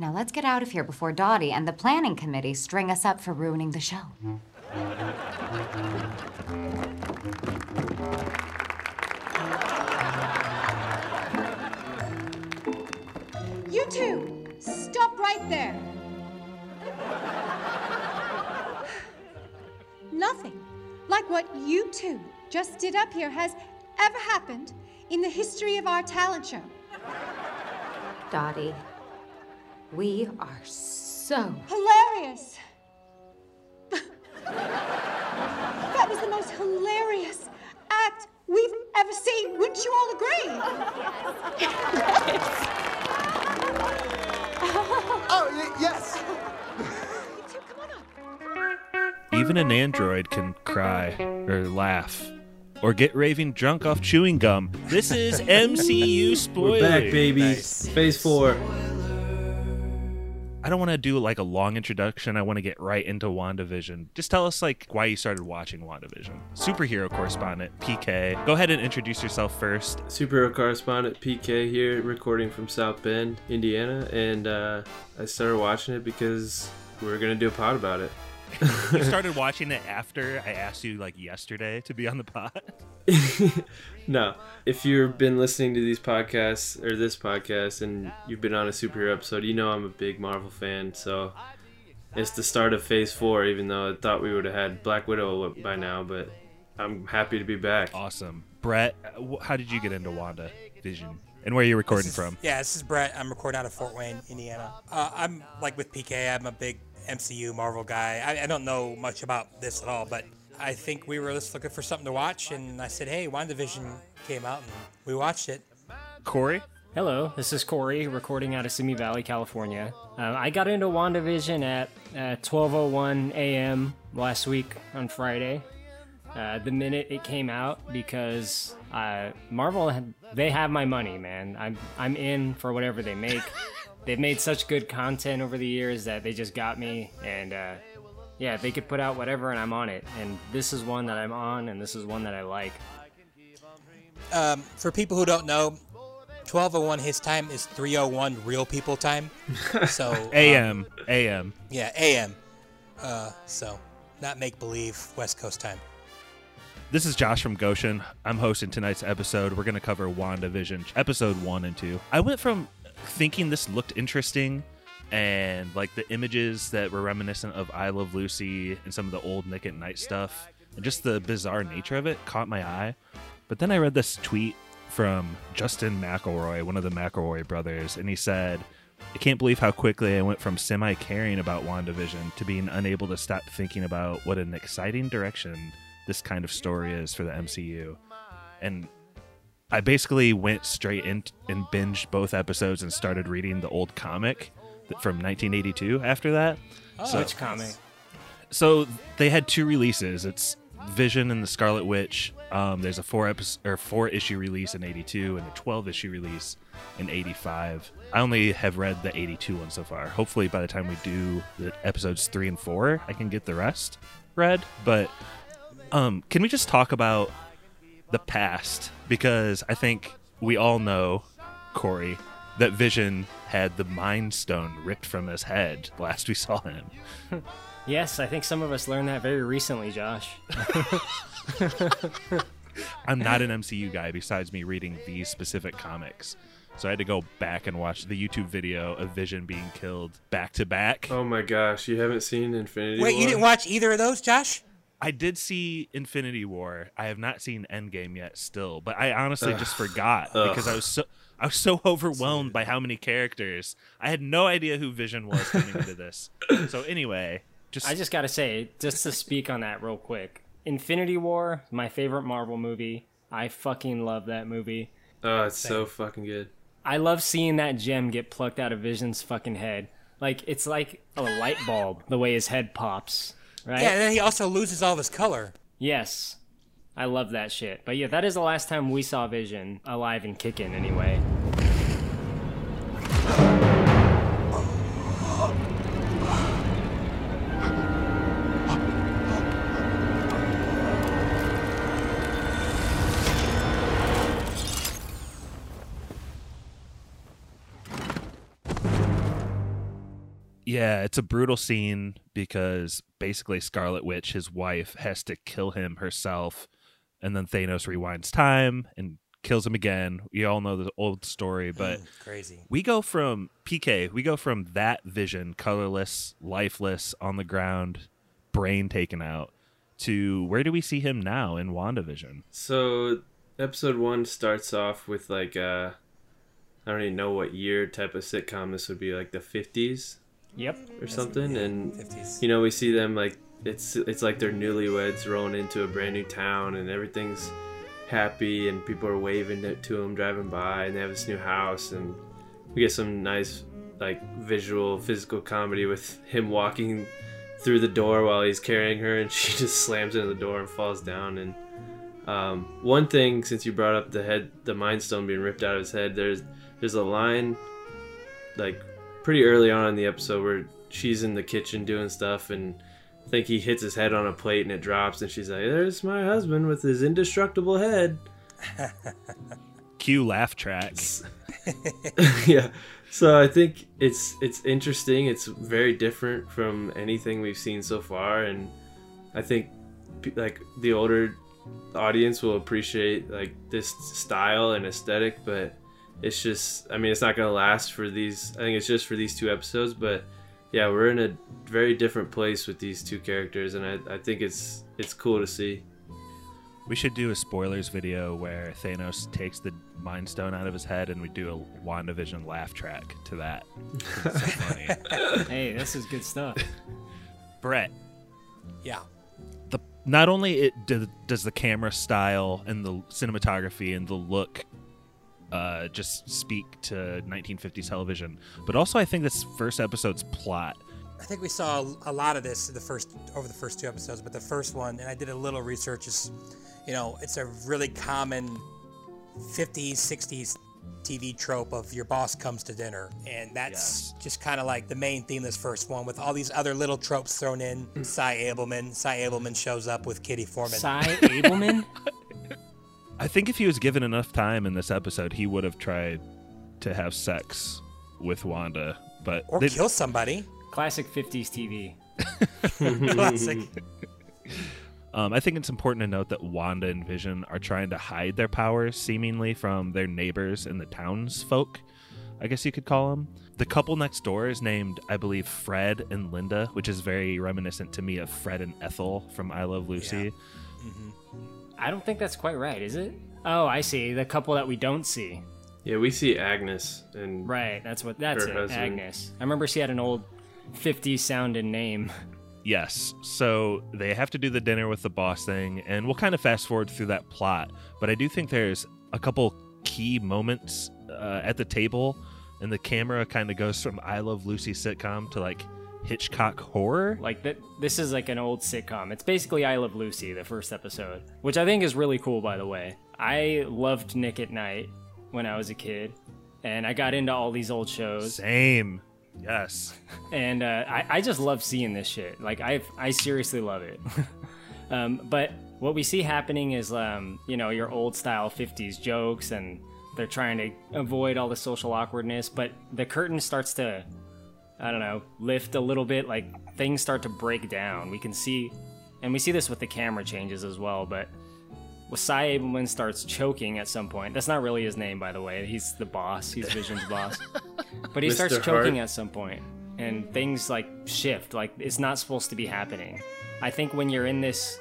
Now let's get out of here before Dottie and the planning committee string us up for ruining the show. You two, stop right there. Nothing like what you two just did up here has ever happened in the history of our talent show. Dottie, we are so. Hilarious! that was the most hilarious act we've ever seen. Wouldn't you all agree? Oh, y- yes. You two, come on up. Even an android can cry or laugh or get raving drunk off chewing gum. This is MCU spoilers. We're back, baby. Phase four. I don't want to do like a long introduction. I want to get right into WandaVision. Just tell us like why you started watching WandaVision. Superhero correspondent PK. Go ahead and introduce yourself first. Superhero correspondent PK here, recording from South Bend, Indiana, and uh, I started watching it because we were gonna do a pod about it. You started watching it after I asked you like yesterday to be on the pod. no, if you've been listening to these podcasts or this podcast and you've been on a superhero episode, you know I'm a big Marvel fan. So it's the start of Phase Four, even though I thought we would have had Black Widow by now. But I'm happy to be back. Awesome. Brett, uh, how did you get into Wanda Vision? And where are you recording is- from? Yeah, this is Brett. I'm recording out of Fort Wayne, Indiana. Uh, I'm like with PK. I'm a big MCU Marvel guy. I, I don't know much about this at all, but I think we were just looking for something to watch, and I said, "Hey, WandaVision came out, and we watched it." Corey? Hello, this is Corey, recording out of Simi Valley, California. Um, I got into WandaVision at uh, 12:01 a.m. last week on Friday. Uh, the minute it came out, because uh, Marvel had, they have my money, man. I'm I'm in for whatever they make. They've made such good content over the years that they just got me, and uh, yeah, they could put out whatever, and I'm on it. And this is one that I'm on, and this is one that I like. Um, for people who don't know, 12:01 his time is 3:01 real people time. So um, AM. AM. yeah, AM. Uh, so not make believe West Coast time. This is Josh from Goshen. I'm hosting tonight's episode. We're going to cover WandaVision, episode one and two. I went from thinking this looked interesting and like the images that were reminiscent of I Love Lucy and some of the old Nick at Night stuff, and just the bizarre nature of it caught my eye. But then I read this tweet from Justin McElroy, one of the McElroy brothers, and he said, I can't believe how quickly I went from semi caring about WandaVision to being unable to stop thinking about what an exciting direction this kind of story is for the MCU. And I basically went straight in and binged both episodes and started reading the old comic from 1982 after that. Oh, Which comic? So they had two releases. It's Vision and the Scarlet Witch. Um, there's a four episode or four issue release in '82 and a 12 issue release in '85. I only have read the '82 one so far. Hopefully, by the time we do the episodes three and four, I can get the rest read. But um, can we just talk about the past? Because I think we all know, Corey, that Vision had the Mind Stone ripped from his head last we saw him. Yes, I think some of us learned that very recently, Josh. I'm not an MCU guy besides me reading these specific comics. So I had to go back and watch the YouTube video of Vision being killed back to back. Oh my gosh, you haven't seen Infinity Wait, War? you didn't watch either of those, Josh? I did see Infinity War. I have not seen Endgame yet still, but I honestly just forgot because I was so I was so overwhelmed by how many characters. I had no idea who Vision was coming into this. So anyway, just I just gotta say, just to speak on that real quick, Infinity War, my favorite Marvel movie. I fucking love that movie. Oh, it's so fucking good. I love seeing that gem get plucked out of Vision's fucking head. Like it's like a light bulb, the way his head pops. Right? Yeah, and then he also loses all of his color. Yes. I love that shit. But yeah, that is the last time we saw Vision alive and kicking anyway. Yeah, it's a brutal scene because basically Scarlet Witch, his wife, has to kill him herself, and then Thanos rewinds time and kills him again. We all know the old story, but Mm, crazy. we go from PK, we go from that vision, colorless, lifeless, on the ground, brain taken out, to where do we see him now in WandaVision? So episode one starts off with like uh I don't even know what year type of sitcom this would be, like the fifties Yep. or something. And 50s. you know, we see them like it's it's like they're newlyweds rolling into a brand new town and everything's happy and people are waving to them driving by and they have this new house and we get some nice like visual physical comedy with him walking through the door while he's carrying her and she just slams into the door and falls down and um, one thing since you brought up the head the mind stone being ripped out of his head there's there's a line like pretty early on in the episode where she's in the kitchen doing stuff and I think he hits his head on a plate and it drops and she's like there's my husband with his indestructible head. Cue laugh tracks. yeah. So i think it's it's interesting. It's very different from anything we've seen so far and i think like the older audience will appreciate like this style and aesthetic but it's just i mean it's not gonna last for these i think it's just for these two episodes but yeah we're in a very different place with these two characters and i, I think it's it's cool to see We should do a spoilers video where Thanos takes the Mind Stone out of his head, and we do a WandaVision laugh track to that. So funny. Hey, this is good stuff. Brett, Yeah. the not only it do, does the camera style and the cinematography and the look uh, just speak to 1950s television, but also I think this first episode's plot. I think we saw a lot of this the first over the first two episodes, but the first one, and I did a little research, is, you know, it's a really common 50s, 60s TV trope of your boss comes to dinner, and that's just kind of like the main theme of this first one, with all these other little tropes thrown in. Sy Ableman, Sy Ableman shows up with Kitty Forman. Sy Ableman? I think if he was given enough time in this episode, he would have tried to have sex with Wanda, but or they- kill somebody. Classic 50s TV. Classic. Um, I think it's important to note that Wanda and Vision are trying to hide their powers, seemingly from their neighbors and the townsfolk. I guess you could call them. The couple next door is named, I believe, Fred and Linda, which is very reminiscent to me of Fred and Ethel from I Love Lucy. I don't think that's quite right, is it? Oh, I see. The couple that we don't see. yeah we see agnes and Right, that's what that's Her it. husband. Agnes. I remember she had an old 50s sounding name. Yes. So they have to do the dinner with the boss thing, and we'll kind of fast forward through that plot. But I do think there's a couple key moments uh, at the table, and the camera kind of goes from I Love Lucy sitcom to like Hitchcock horror. Like that this is like an old sitcom. It's basically I Love Lucy, the first episode, which I think is really cool by the way. I loved Nick at Night when I was a kid, and I got into all these old shows. Same. Yes. and uh, I, I just love seeing this shit. Like I I seriously love it. um, but what we see happening is um, you know your old style '50s jokes, and they're trying to avoid all the social awkwardness. But the curtain starts to I don't know lift a little bit. Like things start to break down. We can see, and we see this with the camera changes as well. But well, Sy Ableman starts choking at some point. That's not really his name, by the way. He's the boss. He's Vision's boss. But he Mr. starts choking Hart. at some point, and things like shift. Like it's not supposed to be happening. I think when you're in this,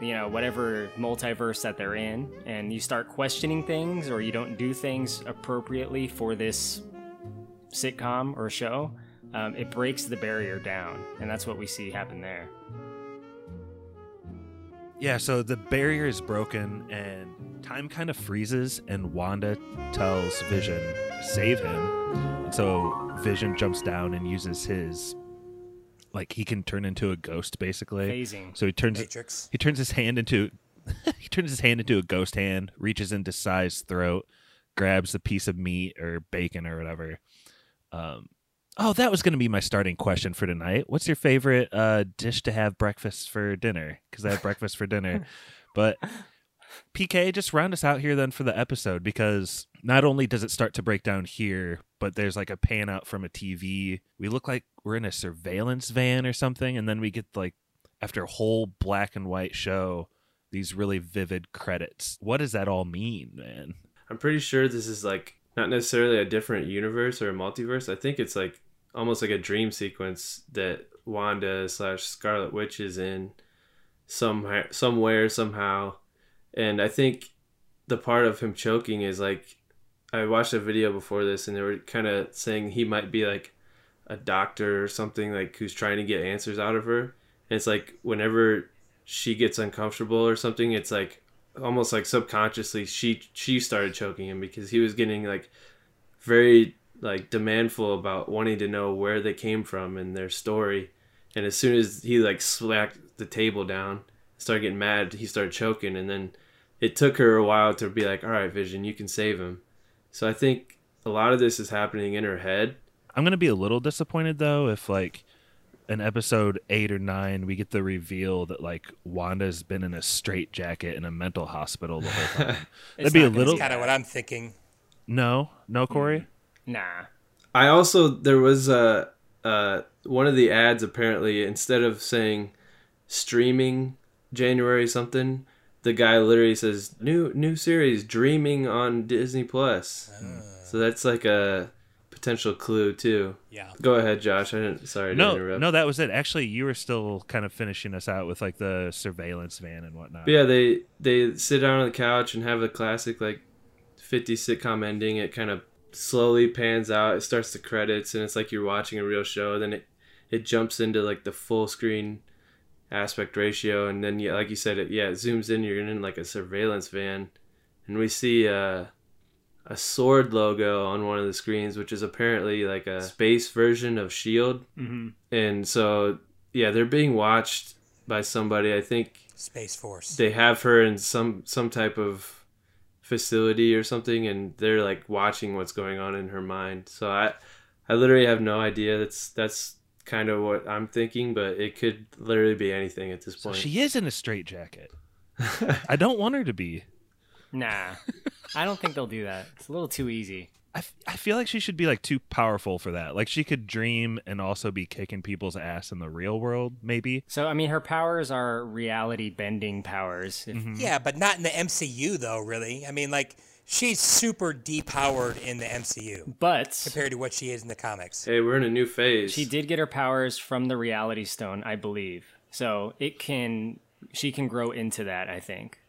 you know, whatever multiverse that they're in, and you start questioning things, or you don't do things appropriately for this sitcom or show, um, it breaks the barrier down, and that's what we see happen there. Yeah, so the barrier is broken and time kind of freezes and Wanda tells Vision to save him. And so Vision jumps down and uses his like he can turn into a ghost basically. Phasing. So he turns Matrix. he turns his hand into he turns his hand into a ghost hand, reaches into Sai's throat, grabs a piece of meat or bacon or whatever. Um Oh, that was going to be my starting question for tonight. What's your favorite uh, dish to have breakfast for dinner? Because I have breakfast for dinner. But PK, just round us out here then for the episode because not only does it start to break down here, but there's like a pan out from a TV. We look like we're in a surveillance van or something, and then we get like after a whole black and white show, these really vivid credits. What does that all mean, man? I'm pretty sure this is like not necessarily a different universe or a multiverse. I think it's like almost like a dream sequence that Wanda slash Scarlet Witch is in some somewhere somehow, and I think the part of him choking is like I watched a video before this, and they were kind of saying he might be like a doctor or something like who's trying to get answers out of her. And it's like whenever she gets uncomfortable or something, it's like almost like subconsciously she she started choking him because he was getting like very like demandful about wanting to know where they came from and their story. And as soon as he like slacked the table down, started getting mad, he started choking, and then it took her a while to be like, "All right, Vision, you can save him." So I think a lot of this is happening in her head. I'm gonna be a little disappointed though if like in episode eight or nine we get the reveal that like Wanda's been in a straight jacket in a mental hospital the whole time. That'd be a little. Kind of what I'm thinking. No, no, hmm. Corey. Nah. I also there was a uh, one of the ads apparently instead of saying streaming January something, the guy literally says new new series Dreaming on Disney Plus. Ah. So that's like a potential clue too. Yeah. Go ahead, Josh. I didn't. Sorry to No, interrupt. no, that was it. Actually, you were still kind of finishing us out with like the surveillance van and whatnot. But yeah, they they sit down on the couch and have the classic like 50 sitcom ending. It kind of slowly pans out. It starts the credits and it's like you're watching a real show. Then it it jumps into like the full screen aspect ratio and then yeah, like you said it yeah, it zooms in you're in like a surveillance van and we see uh a sword logo on one of the screens, which is apparently like a space version of Shield. Mm-hmm. And so, yeah, they're being watched by somebody. I think Space Force. they have her in some some type of facility or something and they're like watching what's going on in her mind so i i literally have no idea that's that's kind of what i'm thinking but it could literally be anything at this So point she is in a straight jacket. I don't want her to be. Nah. I don't think they'll do that. It's a little too easy. I, f- I feel like she should be like too powerful for that. Like she could dream and also be kicking people's ass in the real world, maybe. So I mean, her powers are reality bending powers. If, mm-hmm. Yeah, but not in the MCU though. Really, I mean, like she's super depowered in the MCU But compared to what she is in the comics. hey we're in a new phase she did get her powers from the Reality Stone, I believe. So it can she can grow into that. I think.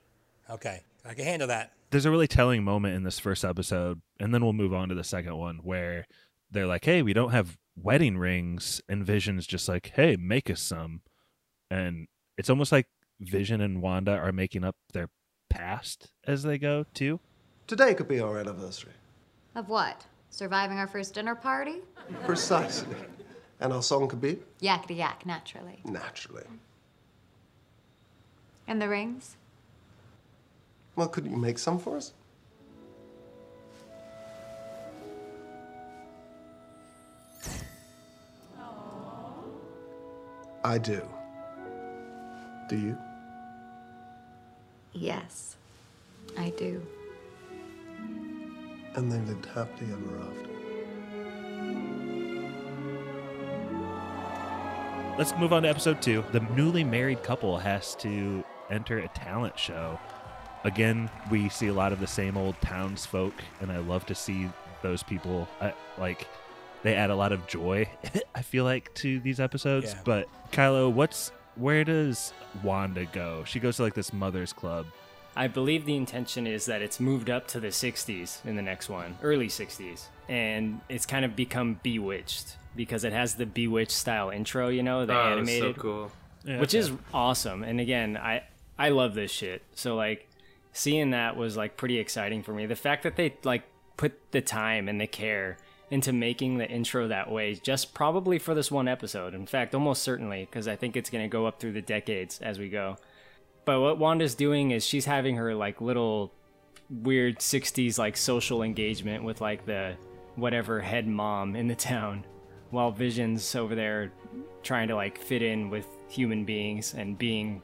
Okay, I can handle that. There's a really telling moment in this first episode, and then we'll move on to the second one where they're like, "Hey, we don't have wedding rings," and Vision's just like, "Hey, make us some," and it's almost like Vision and Wanda are making up their past as they go too. Today could be our anniversary. Of what? Surviving our first dinner party? Precisely. And our song could be Yakety yak, naturally. naturally. And the rings? Well, couldn't you make some for us? I do. Do you? Yes, I do. And they lived happily ever after. Let's move on to episode two. The newly married couple has to enter a talent show. Again, we see a lot of the same old townsfolk, and I love to see those people. I, like, they add a lot of joy. I feel like to these episodes. Yeah. But Kylo, what's where does Wanda go? She goes to like this mothers club. I believe the intention is that it's moved up to the 60s in the next one, early 60s, and it's kind of become Bewitched because it has the Bewitched style intro, you know, the oh, animated, so cool which is awesome. And again, I I love this shit. So like seeing that was like pretty exciting for me. The fact that they like put the time and the care into making the intro that way just probably for this one episode. In fact, almost certainly because I think it's going to go up through the decades as we go. But what Wanda's doing is she's having her like little weird 60s like social engagement with like the whatever head mom in the town while Vision's over there trying to like fit in with human beings and being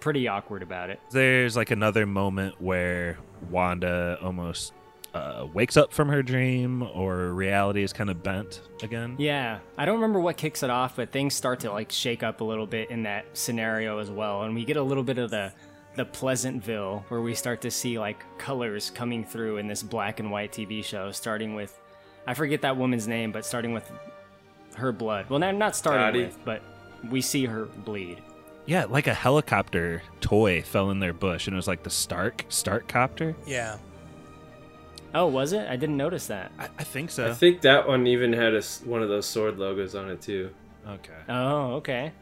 pretty awkward about it. There's like another moment where Wanda almost uh, wakes up from her dream or reality is kind of bent again. Yeah, I don't remember what kicks it off, but things start to like shake up a little bit in that scenario as well, and we get a little bit of the the Pleasantville where we start to see like colors coming through in this black and white TV show, starting with I forget that woman's name, but starting with her blood. Well, not not starting Dottie. with, but we see her bleed. Yeah, like a helicopter toy fell in their bush, and it was like the Stark Stark copter. Yeah. Oh, was it? I didn't notice that. I, I think so. I think that one even had a s one of those sword logos on it too. okay. Oh, okay.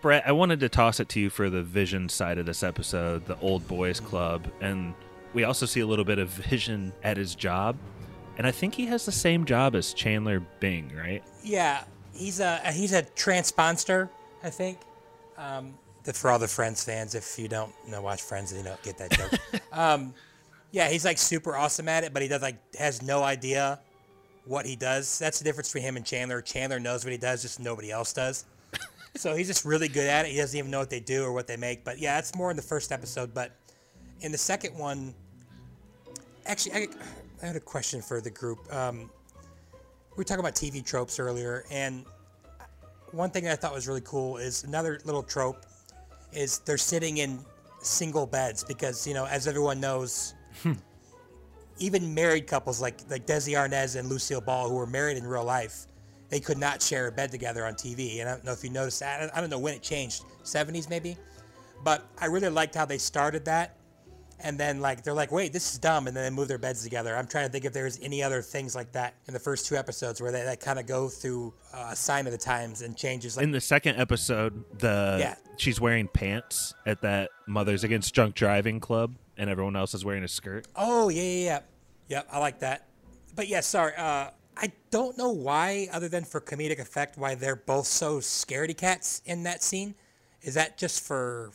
Brett, I wanted to toss it to you for the Vision side of this episode, the Old Boys Club, and we also see a little bit of Vision at his job, and I think he has the same job as Chandler Bing, right? Yeah, he's a he's a transponster, I think. Um, for all the Friends fans, if you don't know watch Friends, you don't get that joke. um, yeah, he's like super awesome at it, but he does like has no idea what he does. That's the difference between him and Chandler. Chandler knows what he does, just nobody else does. so he's just really good at it. He doesn't even know what they do or what they make. But yeah, that's more in the first episode. But in the second one, actually, I, I had a question for the group. Um, we were talking about TV tropes earlier, and one thing I thought was really cool is another little trope is they're sitting in single beds because you know, as everyone knows, hmm. even married couples like like Desi Arnaz and Lucille Ball, who were married in real life, they could not share a bed together on TV. And I don't know if you noticed that. I don't know when it changed, 70s maybe, but I really liked how they started that. And then like they're like, wait, this is dumb, and then they move their beds together. I'm trying to think if there's any other things like that in the first two episodes where they, they kind of go through uh, a sign of the times and changes. Like, In the second episode, the Yeah. she's wearing pants at that Mothers Against Drunk Driving club, and everyone else is wearing a skirt. oh yeah, yeah, yeah, yep, I like that. But yeah, sorry, uh, I don't know why, other than for comedic effect, why they're both so scaredy cats in that scene. Is that just for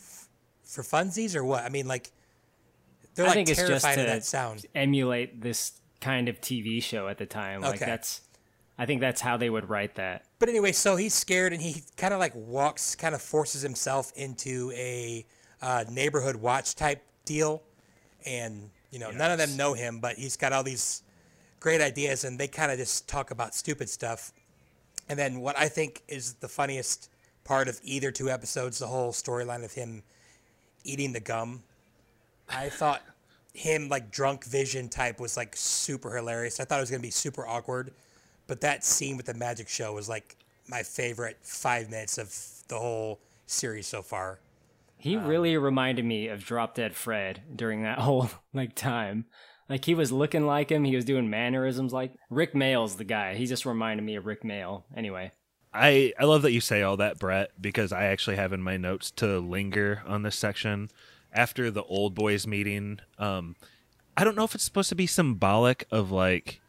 for funsies or what? I mean, like they're I like think it's just to that sound. emulate this kind of TV show at the time. Like Okay. that's, I think that's how they would write that. But anyway, so he's scared and he kind of like walks, kind of forces himself into a uh, neighborhood watch type deal. And, you know, none of them know him, but he's got all these great ideas and they kind of just talk about stupid stuff. And then what I think is the funniest part of either two episodes, the whole storyline of him eating the gum. I thought him like drunk vision type was like super hilarious. I thought it was gonna be super awkward, but that scene with the magic show was like my favorite five minutes of the whole series so far. He um, really reminded me of Drop Dead Fred during that whole like time. Like he was looking like him, he was doing mannerisms like Rik Mayall's the guy. He just reminded me of Rick Mail. Anyway, I I love that you say all that, Brett, because I actually have in my notes to linger on this section after the old boys meeting. Um, I don't know if it's supposed to be symbolic of like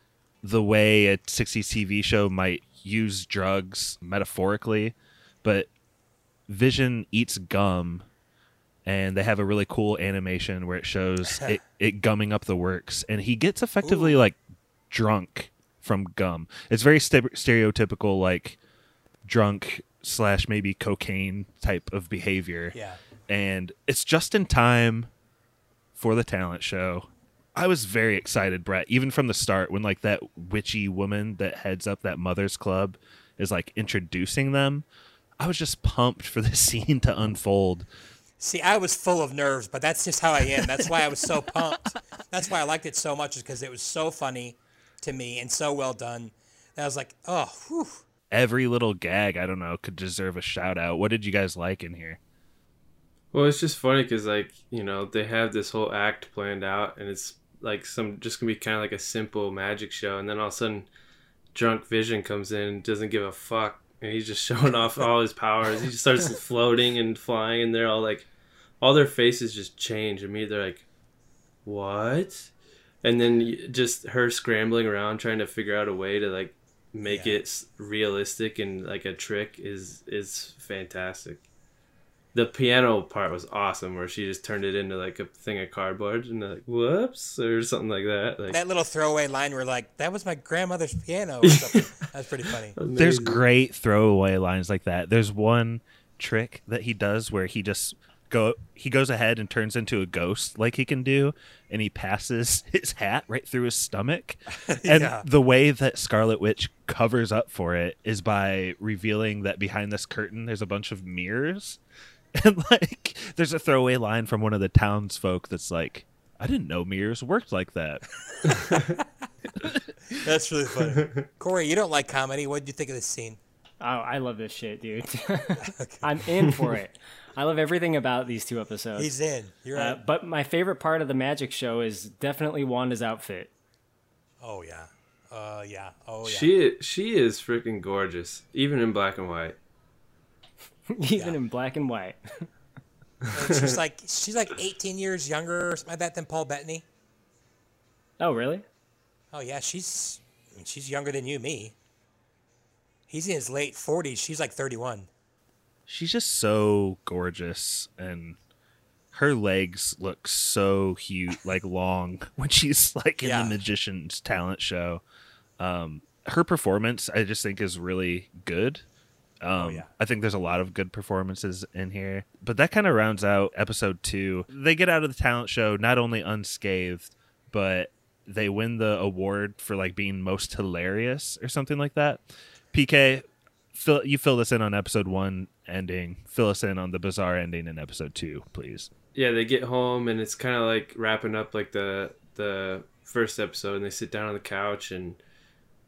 the way a 60s TV show might use drugs metaphorically, but Vision eats gum and they have a really cool animation where it shows it, it gumming up the works and he gets effectively like drunk from gum. It's very st- stereotypical like drunk slash maybe cocaine type of behavior. Yeah. And it's just in time for the talent show. I was very excited, Brett, even from the start when like that witchy woman that heads up that mother's club is like introducing them. I was just pumped for the scene to unfold. See, I was full of nerves, but that's just how I am. That's why I was so pumped. That's why I liked it so much, is because it was so funny to me and so well done. And I was like, oh, whew. Every little gag, I don't know, could deserve a shout out. What did you guys like in here? Well, it's just funny because like you know they have this whole act planned out, and it's like some just gonna be kind of like a simple magic show, and then all of a sudden, drunk Vision comes in, and doesn't give a fuck, and he's just showing off all his powers. He just starts floating and flying, and they're all like, all their faces just change, and me they're like, what? And then just her scrambling around trying to figure out a way to like make Yeah. it realistic and like a trick is is fantastic the piano part was awesome where she just turned it into like a thing of cardboard and like whoops or something like that like that little throwaway line where like, that was my grandmother's piano or something. That's pretty funny. There's great throwaway lines like that. There's one trick that he does where he just go he goes ahead and turns into a ghost like he can do and he passes his hat right through his stomach and Yeah. the way that scarlet witch covers up for it is by revealing that behind this curtain there's a bunch of mirrors and like there's a throwaway line from one of the townsfolk that's like i didn't know mirrors worked like that That's really funny. Corey, you don't like comedy. What did you think of this scene? Oh, I love this shit, dude. I'm in for it. I love everything about these two episodes. He's in. You're Uh, right. but my favorite part of the magic show is definitely Wanda's outfit. oh yeah. Uh yeah. Oh yeah. She she is freaking gorgeous, even in black and white. Even in black and white. And she's like she's like 18 years younger or something like that than Paul Bettany. Oh, really? Oh yeah, she's I mean, she's younger than you, me. He's in his late 40s. She's like 31. she's just so gorgeous and her legs look so cute like long when she's like in Yeah. the magician's talent show um her performance i just think is really good um yeah. i think there's a lot of good performances in here but that kind of rounds out episode two they get out of the talent show not only unscathed but they win the award for like being most hilarious or something like that pk fill you fill us in on episode one ending. Fill us in on the bizarre ending in episode two, please. Yeah, they get home and it's kind of like wrapping up like the the first episode, and they sit down on the couch and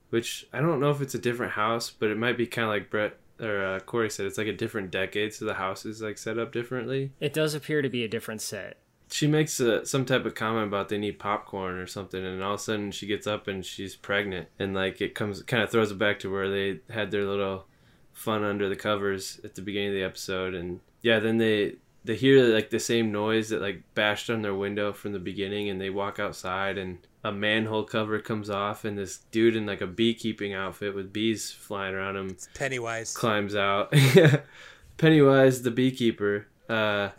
which I don't know if it's a different house, but it might be kind of like Brett or uh, Corey said. It's like a different decade, so the house is like set up differently. It does appear to be a different set. she makes a, some type of comment about they need popcorn or something and all of a sudden she gets up and she's pregnant and like it comes kind of throws it back to where they had their little fun under the covers at the beginning of the episode and yeah then they they hear like the same noise that like bashed on their window from the beginning and they walk outside and a manhole cover comes off and this dude in like a beekeeping outfit with bees flying around him Pennywise. climbs out. Pennywise, the beekeeper, uh,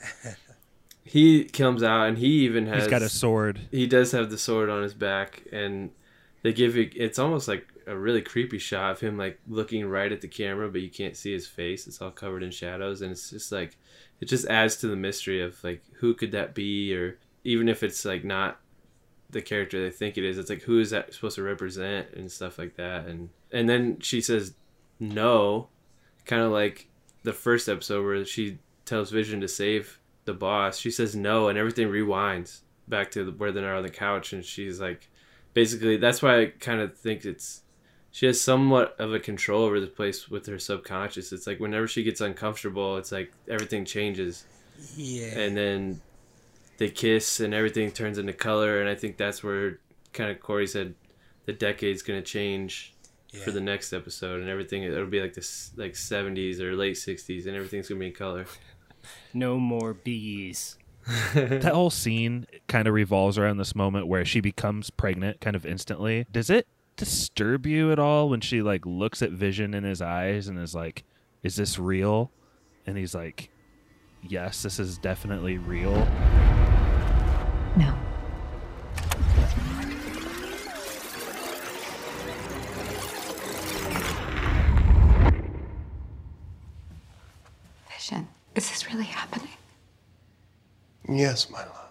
he comes out and he even has He's got a sword. he does have the sword on his back and they give you it's almost like a really creepy shot of him like looking right at the camera but you can't see his face it's all covered in shadows and it's just like it just adds to the mystery of like who could that be or even if it's like not the character they think it is. It's like who is that supposed to represent and stuff like that. And and then she says no kind of like the first episode where she tells vision to save the boss. She says no and everything rewinds back to where they're on the couch. And she's like basically that's why i kind of think it's she has somewhat of a control over the place with her subconscious. It's like whenever she gets uncomfortable it's like everything changes. Yeah. and then they kiss and everything turns into color and i think that's where kind of corey said the decade's going to change for the next episode and everything it'll be like this like 70s or late 60s and everything's going to be in color No more bees. that whole scene kind of revolves around this moment where she becomes pregnant kind of instantly. Does it disturb you at all when she like looks at Vision in his eyes and is like, "Is this real?" And he's like, "Yes, this is definitely real." No. Vision, is this really happening? Yes, my love.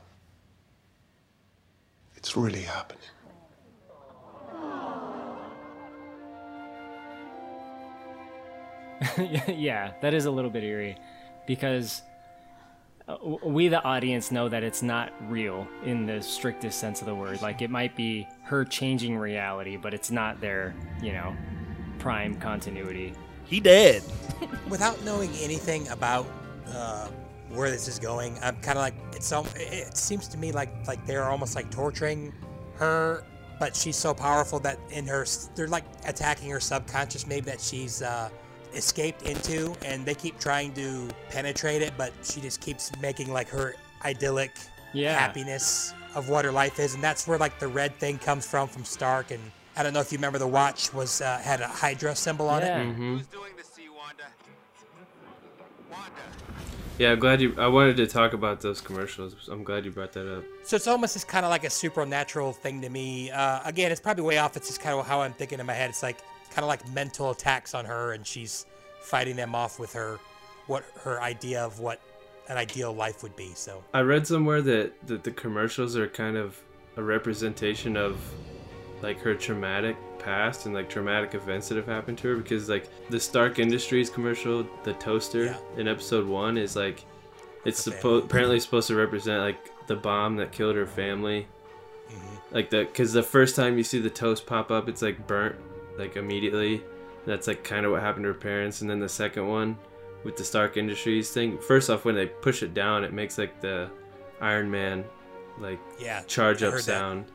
It's really happening. yeah, that is a little bit eerie because w- we, the audience, know that it's not real in the strictest sense of the word. Like, it might be her changing reality, but it's not their, you know, prime continuity. He did Without knowing anything about uh, where this is going, I'm kind of like it's. al- It seems to me like like they're almost like torturing her, but she's so powerful that in her they're like attacking her subconscious, maybe that she's uh, escaped into, and they keep trying to penetrate it, but she just keeps making like her idyllic Yeah. happiness of what her life is, and that's where like the red thing comes from from Stark. And I don't know if you remember the watch was uh, had a Hydra symbol on it. Yeah. Who's doing this to you, Wanda? Wanda. yeah i'm glad you i wanted to talk about those commercials i'm glad you brought that up So it's almost just kind of like a supernatural thing to me. Uh, again, it's probably way off. It's just kind of how I'm thinking in my head. It's like kind of like mental attacks on her, and she's fighting them off with her, what her idea of what an ideal life would be. So I read somewhere that, that the commercials are kind of a representation of like her traumatic past and like traumatic events that have happened to her because like the Stark Industries commercial, the toaster Yeah. in episode one is like it's supposed apparently supposed to represent like the bomb that killed her family. Mm-hmm. Like the because the first time you see the toast pop up, it's like burnt like immediately. That's like kind of what happened to her parents. And then the second one with the Stark Industries thing. First off, when they push it down, it makes like the Iron Man like yeah, charge up heard that. sound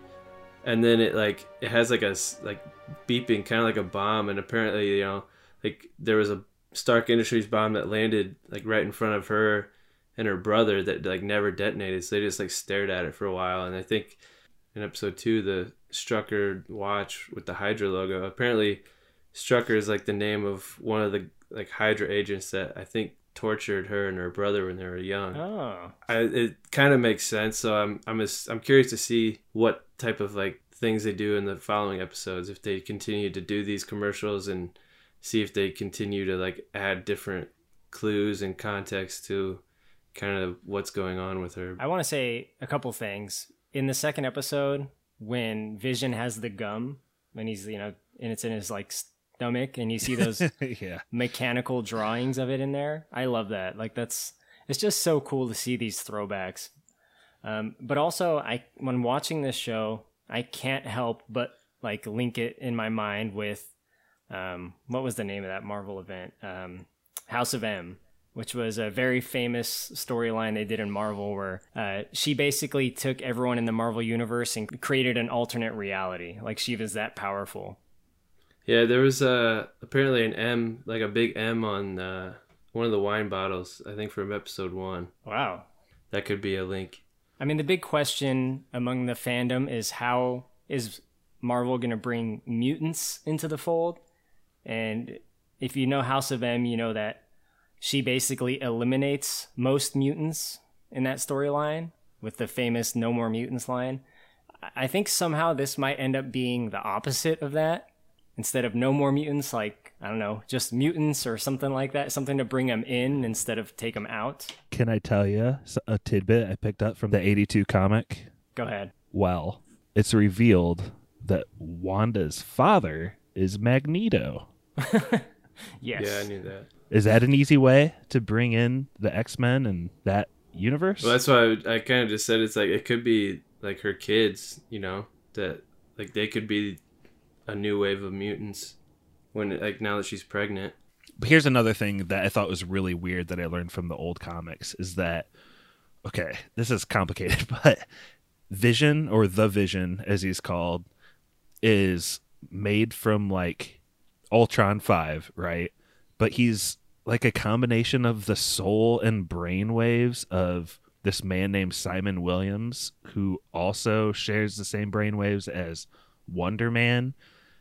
and then it like it has like a like beeping kind of like a bomb and apparently you know like there was a stark industries bomb that landed like right in front of her and her brother that like never detonated so they just like stared at it for a while and i think in episode two the strucker watch with the hydra logo apparently strucker is like the name of one of the like hydra agents that i think tortured her and her brother when they were young Oh, I, it kind of makes sense. So I'm I'm as, I'm curious to see what type of like things they do in the following episodes. If they continue to do these commercials and see if they continue to like add different clues and context to kind of what's going on with her. I want to say a couple things. In the second episode, when Vision has the gum, when he's you know, and it's in his like stomach, and you see those yeah. mechanical drawings of it in there. I love that. Like that's it's just so cool to see these throwbacks. Um, but also, I when watching this show, I can't help but like link it in my mind with um, what was the name of that Marvel event? Um, House of M, which was a very famous storyline they did in Marvel, where uh, she basically took everyone in the Marvel universe and created an alternate reality. Like she was that powerful. Yeah, there was uh, apparently an M, like a big M on uh, one of the wine bottles. I think from episode one. Wow. That could be a link. I mean, the big question among the fandom is how is Marvel going to bring mutants into the fold? And if you know House of M, you know that she basically eliminates most mutants in that storyline with the famous No More Mutants line. I- I think somehow this might end up being the opposite of that. Instead of no more mutants, like, I don't know, just mutants or something like that, something to bring them in instead of take them out. Can I tell you a tidbit I picked up from the 82 comic? Go ahead. Well, it's revealed that Wanda's father is Magneto. Yes. Yeah, I knew that. Is that an easy way to bring in the X Men and that universe? Well, that's why I, I kind of just said it's like it could be like her kids, you know, that like they could be a new wave of mutants when like now that she's pregnant. But here's another thing that I thought was really weird that I learned from the old comics is that okay, this is complicated, but Vision or the Vision as he's called is made from like Ultron 5, right? But he's like a combination of the soul and brain waves of this man named Simon Williams who also shares the same brain waves as Wonder Man.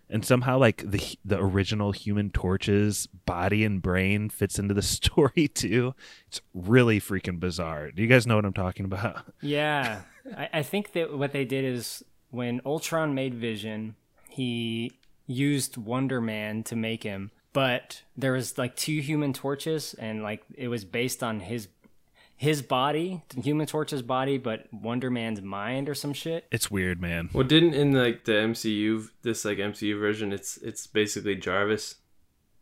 And somehow like the the original human torch's body and brain fits into the story too. It's really freaking bizarre. Do you guys know what i'm talking about? Yeah, I, I think that what they did is when Ultron made Vision, he used Wonder Man to make him, but there was like two Human Torches, and like it was based on his his body, Human Torch's body, but Wonder Man's mind or some shit. it's weird man Well, didn't in like the MCU this like MCU version, it's it's basically Jarvis,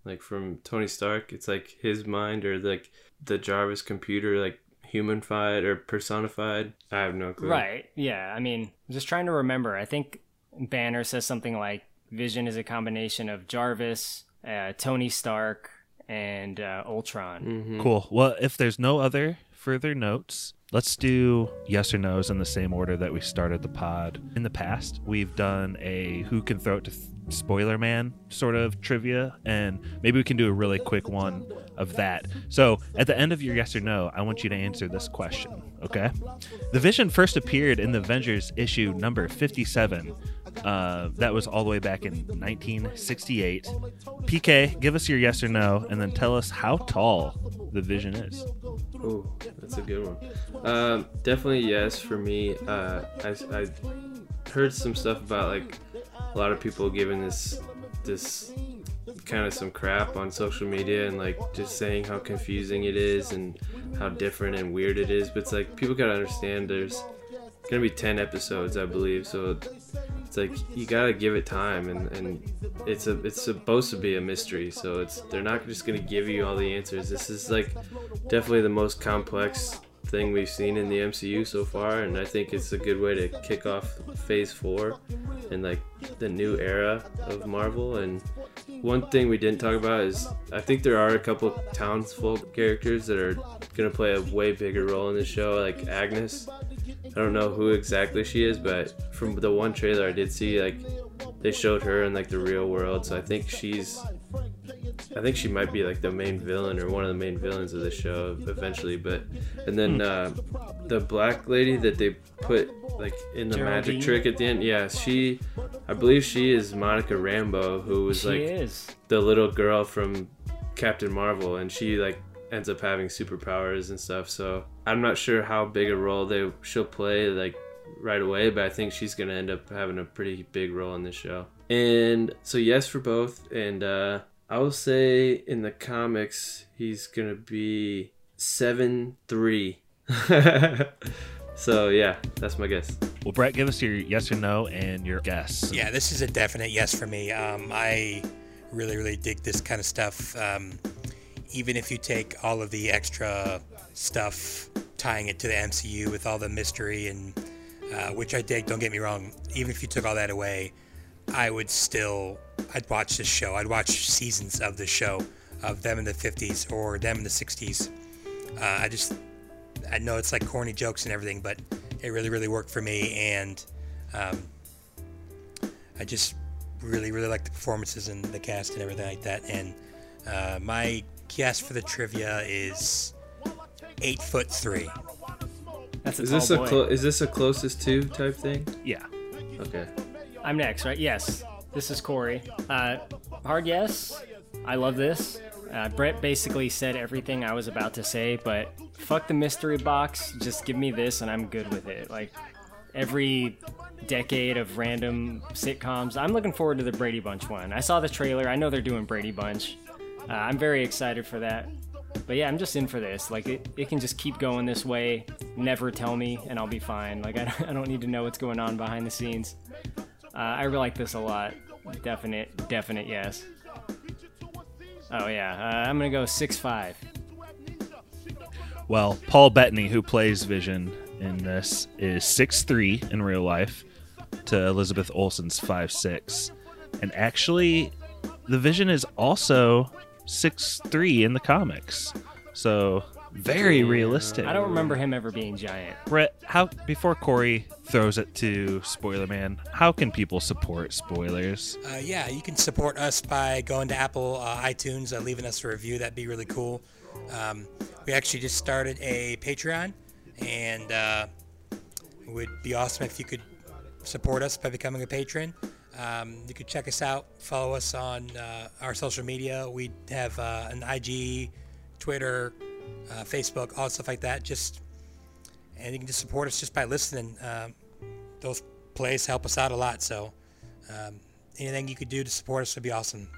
like from Tony Stark. It's like his mind or like the Jarvis computer, like humanified or personified. I have no clue. Right? Yeah. I mean, I'm just trying to remember. I think Banner says something like Vision is a combination of Jarvis, uh, Tony Stark, and uh, Ultron. Mm-hmm. cool. Well if there's no other further notes let's do yes or no's in the same order that we started the pod. In the past we've done a who can throw it to th- spoiler man sort of trivia and maybe we can do a really quick one of that. So at the end of your yes or no i want you to answer this question okay? The vision first appeared in the avengers issue number 57 uh, that was all the way back in 1968 pk give us your yes or no and then tell us how tall the vision is Ooh, that's a good one. Um, definitely yes for me. Uh, I, I heard some stuff about like a lot of people giving this this kind of some crap on social media and like just saying how confusing it is and how different and weird it is. But it's like people gotta understand there's gonna be 10 episodes, I believe. So it's like you gotta give it time and, and it's a it's supposed to be a mystery. So it's they're not just gonna give you all the answers. This is like definitely the most complex thing we've seen in the MCU so far, and I think it's a good way to kick off Phase Four and like the new era of Marvel. And one thing we didn't talk about is I think there are a couple townsfolk characters that are gonna play a way bigger role in the show, like Agnes. I don't know who exactly she is, but from the one trailer I did see, like they showed her in like the real world, so I think she's I think she might be like the main villain or one of the main villains of the show eventually. But and then uh, the black lady that they put like in the Geraldine? magic trick at the end, yeah, she, I believe she is Monica Rambeau, who was She like is. the little girl from Captain Marvel, and she like ends up having superpowers and stuff. So I'm not sure how big a role they she'll play like right away, but I think she's gonna end up having a pretty big role in this show. And so yes for both, and uh, I will say in the comics he's gonna be seven three. so yeah, that's my guess. Well, Brett, give us your yes or no and your guess. Yeah, this is a definite yes for me. Um, I really, really dig this kind of stuff. Um, even if you take all of the extra stuff tying it to the MCU with all the mystery and uh, which I dig. Don't get me wrong. Even if you took all that away, I would still I'd watch this show. I'd watch seasons of the show of them in the 50s or them in the 60s. Uh, I just I know it's like corny jokes and everything, but it really really worked for me and. Um, I just really, really like the performances and the cast and everything like that. And uh, my guess for the trivia is eight foot three. That's a Is tall this a clo- is this a closest to type thing? Yeah. Okay. I'm next, right? Yes. This is Corey. Uh, hard yes. I love this. Uh, Brett basically said everything I was about to say, but fuck the mystery box. Just give me this and I'm good with it. Like every decade of random sitcoms, I'm looking forward to the Brady Bunch one. I saw the trailer. I know they're doing Brady Bunch. Uh, I'm very excited for that. But yeah, I'm just in for this. Like it, it can just keep going this way. Never tell me, and I'll be fine. Like I, I don't need to know what's going on behind the scenes. Uh, I really like this a lot. Definite, definite yes. Oh yeah, uh, I'm gonna go six five. Well, Paul Bettany, who plays Vision in this, is six three in real life to Elizabeth Olsen's five six, And actually, the Vision is also 6'3 in the comics. So, very realistic. I don't remember him ever being giant. Brett, how before Corey throws it to Spoiler Man, how can people support spoilers? Uh, yeah, you can support us by going to Apple uh, iTunes, uh, leaving us a review. That'd be really cool. Um, we actually just started a Patreon, and uh, it would be awesome if you could support us by becoming a patron. Um, you could check us out, follow us on uh, our social media. We have uh, an IG, Twitter, uh, Facebook, all stuff like that. Just and you can just support us just by listening. Um, those plays help us out a lot. So um, anything you could do to support us would be awesome.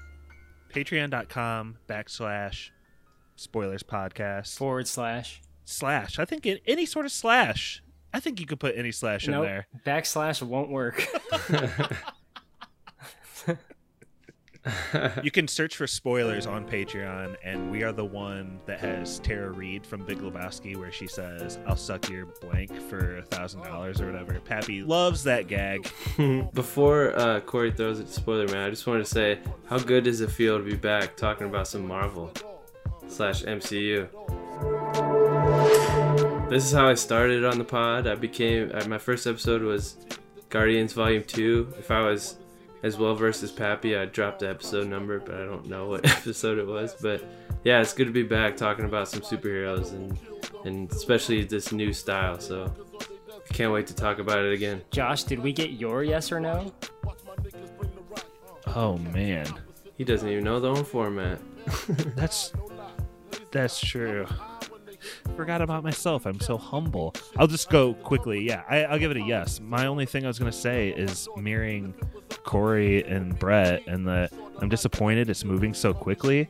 Patreon.com backslash spoilers podcast Forward slash. slash. I think it, any sort of slash. I think you could put any slash in there. Backslash won't work. You can search for spoilers on Patreon, and we are the one that has Tara Reid from Big Lebowski, where she says, "I'll suck your blank for a thousand dollars" or whatever. Pappy loves that gag. Before uh, Corey throws it spoiler man, I just wanted to say how good does it feel to be back talking about some Marvel slash MCU. This is how I started on the pod. I became uh, my first episode was Guardians Volume Two. If I was as well versus Pappy, I dropped the episode number, but I don't know what episode it was. But yeah, it's good to be back talking about some superheroes and and especially this new style. So can't wait to talk about it again. Josh, did we get your yes or no? Oh man, He doesn't even know the own format. that's that's true. Forgot about myself. I'm so humble. I'll just go quickly. Yeah, I, I'll give it a yes. My only thing I was gonna say is mirroring Corey and Brett, and that I'm disappointed it's moving so quickly.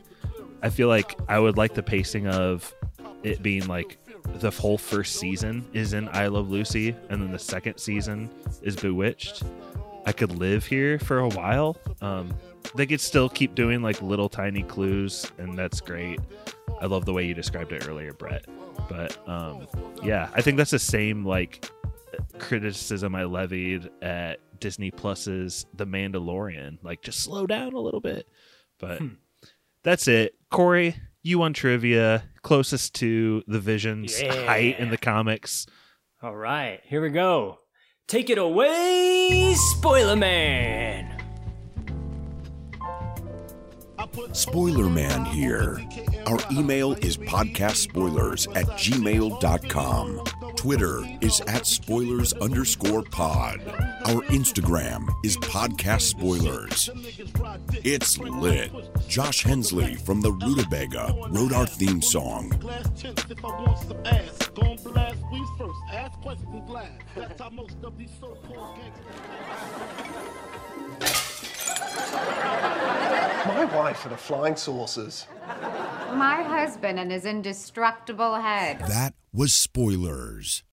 I feel like I would like the pacing of it being like the whole first season is in I Love Lucy, and then the second season is Bewitched. I could live here for a while. Um, they could still keep doing like little tiny clues, and that's great. I love the way you described it earlier, Brett. But um, yeah, I think that's the same like criticism I levied at Disney Plus's The Mandalorian. Like, just slow down a little bit. But that's it. Corey, you on trivia, closest to the Vision's Yeah. height in the comics. All right, here we go. Take it away, Spoiler Man. Spoiler Man here. Our email is podcastspoilers at gmail.com. Twitter is at spoilers underscore pod. Our Instagram is podcast spoilers. It's lit. Josh Hensley from the Rutabaga wrote our theme song. My wife and the flying saucers. My husband and his indestructible head. That was Spoilers.